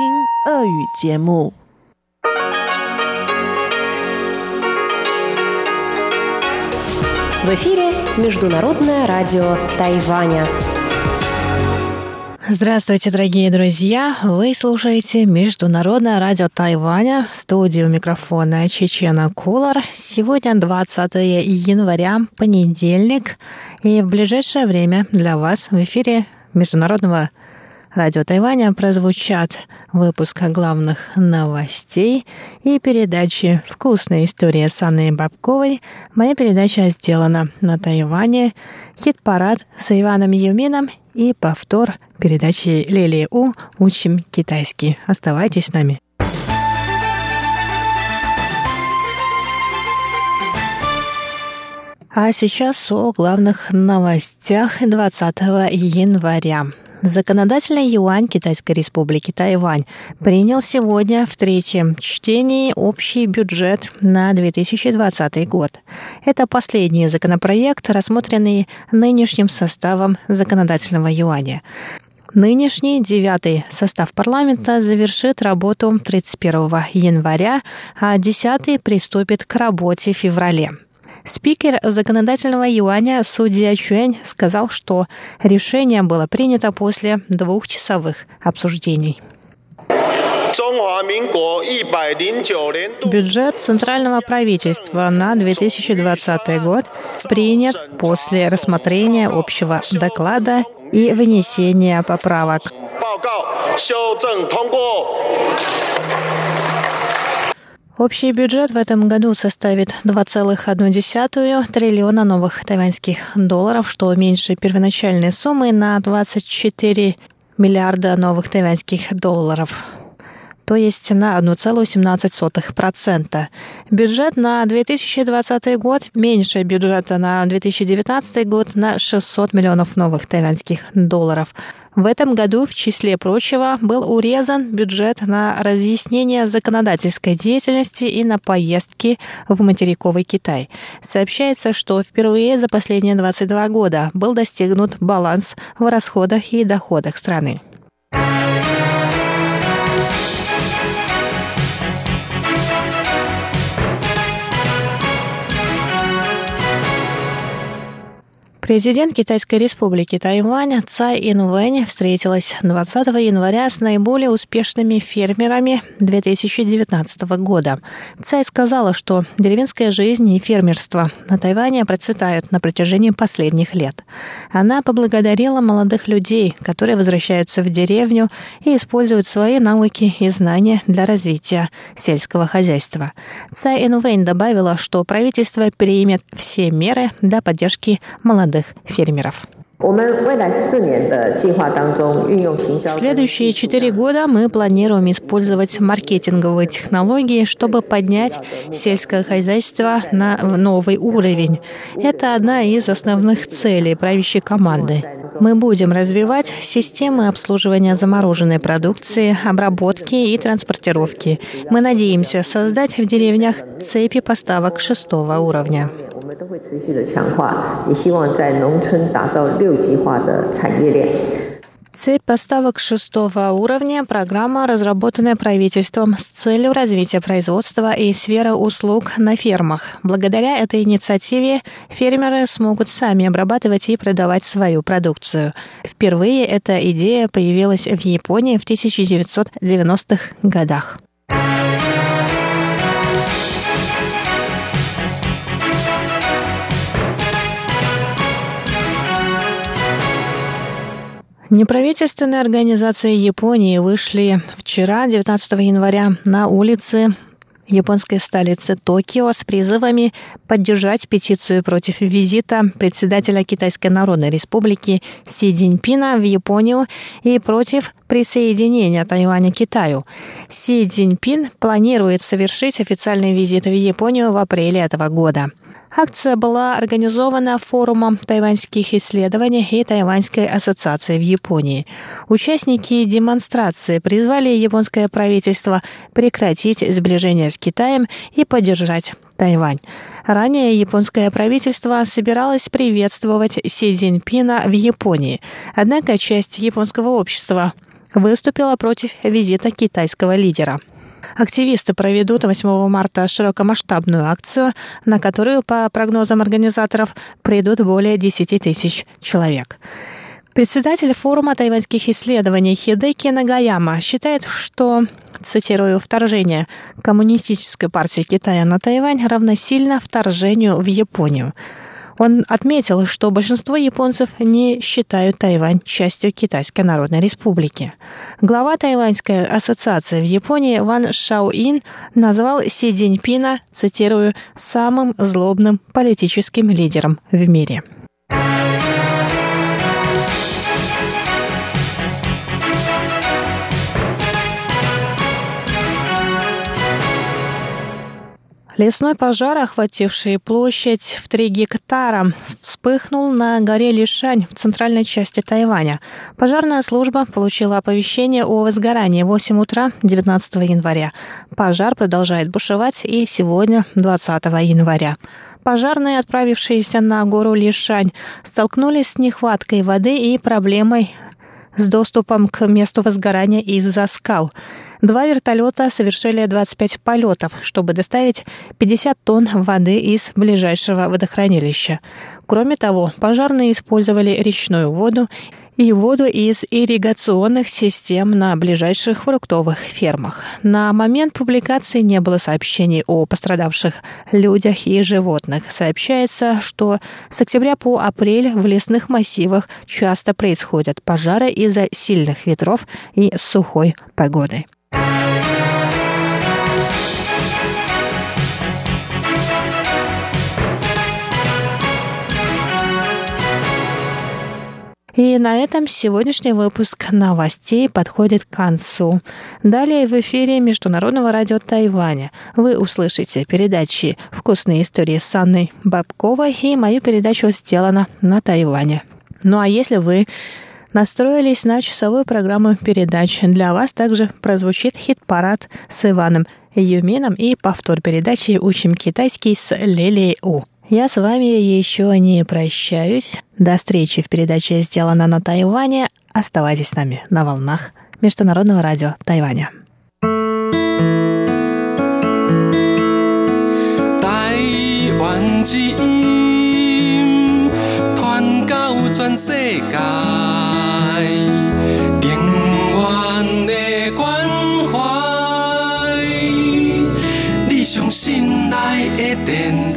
听俄语节目。В эфире Международное радио Тайваня. Здравствуйте, дорогие друзья! Вы слушаете Международное радио Тайваня, студию микрофона Чечена Кулар. Сегодня 20 января, понедельник, и в ближайшее время для вас в эфире Международного радио Тайваня прозвучат выпуск главных новостей и передачи «Вкусная история» с Анной Бабковой. Моя передача сделана на Тайване. Хит-парад с Иваном Юмином и повтор передачи Лили У «Учим китайский». Оставайтесь с нами. А сейчас о главных новостях 20 января. Законодательный юань Китайской республики Тайвань принял сегодня в третьем чтении общий бюджет на 2020 год. Это последний законопроект, рассмотренный нынешним составом законодательного юаня. Нынешний девятый состав парламента завершит работу 31 января, а десятый приступит к работе в феврале. Спикер законодательного юаня судья Чуэнь сказал, что решение было принято после двухчасовых обсуждений. Бюджет Центрального правительства на 2020 год принят после рассмотрения общего доклада и внесения поправок. Общий бюджет в этом году составит 2,1 триллиона новых тайваньских долларов, что меньше первоначальной суммы на 24 миллиарда новых тайваньских долларов то есть на 1,17%. Бюджет на 2020 год меньше бюджета на 2019 год на 600 миллионов новых тайваньских долларов. В этом году, в числе прочего, был урезан бюджет на разъяснение законодательской деятельности и на поездки в материковый Китай. Сообщается, что впервые за последние 22 года был достигнут баланс в расходах и доходах страны. Президент Китайской республики Тайвань Цай Инвэнь встретилась 20 января с наиболее успешными фермерами 2019 года. Цай сказала, что деревенская жизнь и фермерство на Тайване процветают на протяжении последних лет. Она поблагодарила молодых людей, которые возвращаются в деревню и используют свои навыки и знания для развития сельского хозяйства. Цай Инвэнь добавила, что правительство примет все меры для поддержки молодых молодых фермеров. Следующие четыре года мы планируем использовать маркетинговые технологии, чтобы поднять сельское хозяйство на новый уровень. Это одна из основных целей правящей команды. Мы будем развивать системы обслуживания замороженной продукции, обработки и транспортировки. Мы надеемся создать в деревнях цепи поставок шестого уровня. 我们都会持续的强化，也希望在农村打造六级化的产业链。Цепь поставок шестого уровня – программа, разработанная правительством с целью развития производства и сферы услуг на фермах. Благодаря этой инициативе фермеры смогут сами обрабатывать и продавать свою продукцию. Впервые эта идея появилась в Японии в 1990-х годах. Неправительственные организации Японии вышли вчера, 19 января, на улицы японской столицы Токио с призывами поддержать петицию против визита председателя Китайской Народной Республики Си Цзиньпина в Японию и против присоединения Тайваня к Китаю. Си Цзиньпин планирует совершить официальный визит в Японию в апреле этого года. Акция была организована форумом тайваньских исследований и Тайваньской ассоциации в Японии. Участники демонстрации призвали японское правительство прекратить сближение с Китаем и поддержать Тайвань. Ранее японское правительство собиралось приветствовать Си Цзиньпина в Японии. Однако часть японского общества выступила против визита китайского лидера. Активисты проведут 8 марта широкомасштабную акцию, на которую, по прогнозам организаторов, придут более 10 тысяч человек. Председатель форума тайваньских исследований Хидеки Нагаяма считает, что, цитирую, вторжение коммунистической партии Китая на Тайвань равносильно вторжению в Японию. Он отметил, что большинство японцев не считают Тайвань частью Китайской Народной Республики. Глава Тайваньской ассоциации в Японии Ван Шаоин назвал Си Цзиньпина, цитирую, «самым злобным политическим лидером в мире». Лесной пожар, охвативший площадь в 3 гектара, вспыхнул на горе Лишань в центральной части Тайваня. Пожарная служба получила оповещение о возгорании в 8 утра 19 января. Пожар продолжает бушевать и сегодня, 20 января. Пожарные, отправившиеся на гору Лишань, столкнулись с нехваткой воды и проблемой с доступом к месту возгорания из-за скал. Два вертолета совершили 25 полетов, чтобы доставить 50 тонн воды из ближайшего водохранилища. Кроме того, пожарные использовали речную воду и воду из ирригационных систем на ближайших фруктовых фермах. На момент публикации не было сообщений о пострадавших людях и животных. Сообщается, что с октября по апрель в лесных массивах часто происходят пожары из-за сильных ветров и сухой погоды. И на этом сегодняшний выпуск новостей подходит к концу. Далее в эфире Международного радио Тайваня вы услышите передачи «Вкусные истории» с Анной Бабковой и мою передачу «Сделано на Тайване». Ну а если вы настроились на часовую программу передач. Для вас также прозвучит хит-парад с Иваном Юмином и повтор передачи «Учим китайский» с Лилией У. Я с вами еще не прощаюсь. До встречи в передаче «Сделано на Тайване». Оставайтесь с нами на волнах Международного радио Тайваня. Тайвань 之音传到全世界，永远的关怀，你上心爱的电。